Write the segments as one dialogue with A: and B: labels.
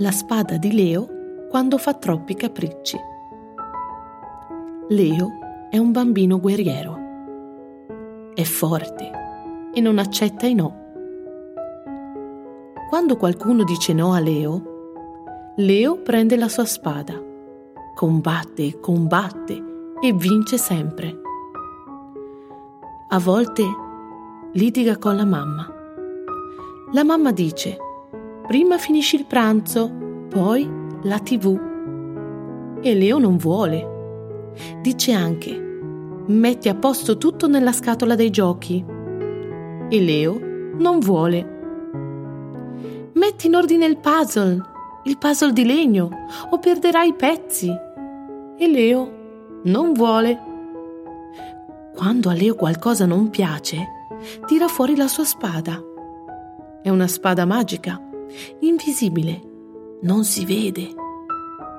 A: La spada di Leo quando fa troppi capricci. Leo è un bambino guerriero. È forte e non accetta i no. Quando qualcuno dice no a Leo, Leo prende la sua spada, combatte, combatte e vince sempre. A volte litiga con la mamma. La mamma dice, prima finisci il pranzo, poi la tv. E Leo non vuole. Dice anche, metti a posto tutto nella scatola dei giochi. E Leo non vuole. Metti in ordine il puzzle, il puzzle di legno, o perderai i pezzi. E Leo non vuole. Quando a Leo qualcosa non piace, tira fuori la sua spada. È una spada magica, invisibile, non si vede,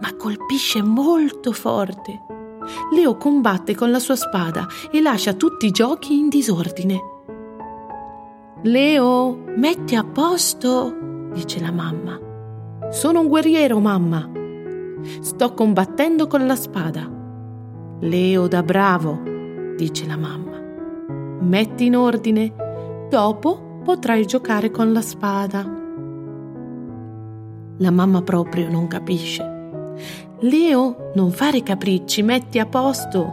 A: ma colpisce molto forte. Leo combatte con la sua spada e lascia tutti i giochi in disordine. Leo, metti a posto, dice la mamma. Sono un guerriero, mamma. Sto combattendo con la spada. Leo da bravo, dice la mamma. Metti in ordine, dopo potrai giocare con la spada. La mamma proprio non capisce. Leo, non fare capricci, metti a posto,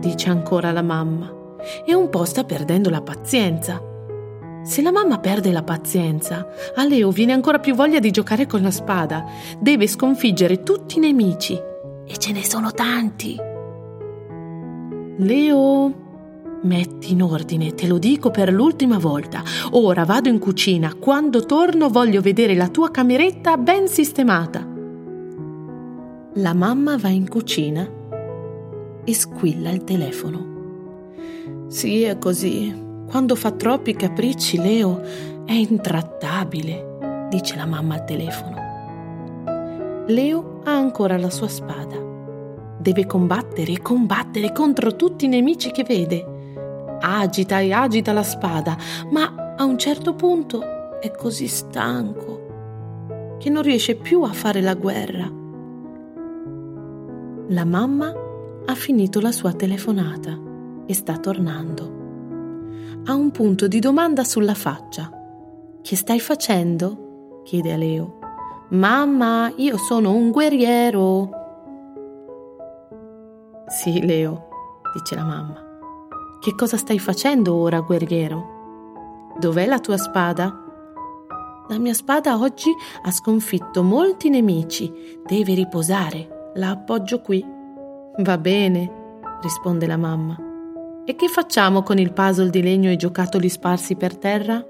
A: dice ancora la mamma. E un po' sta perdendo la pazienza. Se la mamma perde la pazienza, a Leo viene ancora più voglia di giocare con la spada. Deve sconfiggere tutti i nemici. E ce ne sono tanti. Leo, metti in ordine, te lo dico per l'ultima volta. Ora vado in cucina. Quando torno voglio vedere la tua cameretta ben sistemata. La mamma va in cucina e squilla il telefono. Sì, è così. Quando fa troppi capricci, Leo è intrattabile, dice la mamma al telefono. Leo ha ancora la sua spada. Deve combattere e combattere contro tutti i nemici che vede. Agita e agita la spada, ma a un certo punto è così stanco che non riesce più a fare la guerra. La mamma ha finito la sua telefonata e sta tornando. Ha un punto di domanda sulla faccia. Che stai facendo? chiede a Leo. Mamma, io sono un guerriero. Sì, Leo, dice la mamma. Che cosa stai facendo ora, guerriero? Dov'è la tua spada? La mia spada oggi ha sconfitto molti nemici. Deve riposare la appoggio qui. Va bene, risponde la mamma. E che facciamo con il puzzle di legno e i giocattoli sparsi per terra?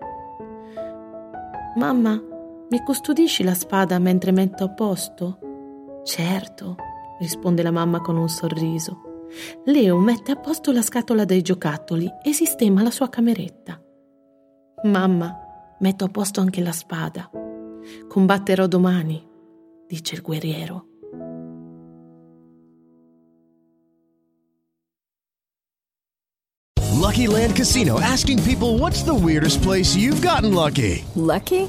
A: Mamma, mi custodisci la spada mentre metto a posto? Certo, risponde la mamma con un sorriso. Leo mette a posto la scatola dei giocattoli e sistema la sua cameretta. Mamma, metto a posto anche la spada. Combatterò domani, dice il guerriero.
B: Lucky Land Casino asking people what's the weirdest place you've gotten lucky?
C: Lucky?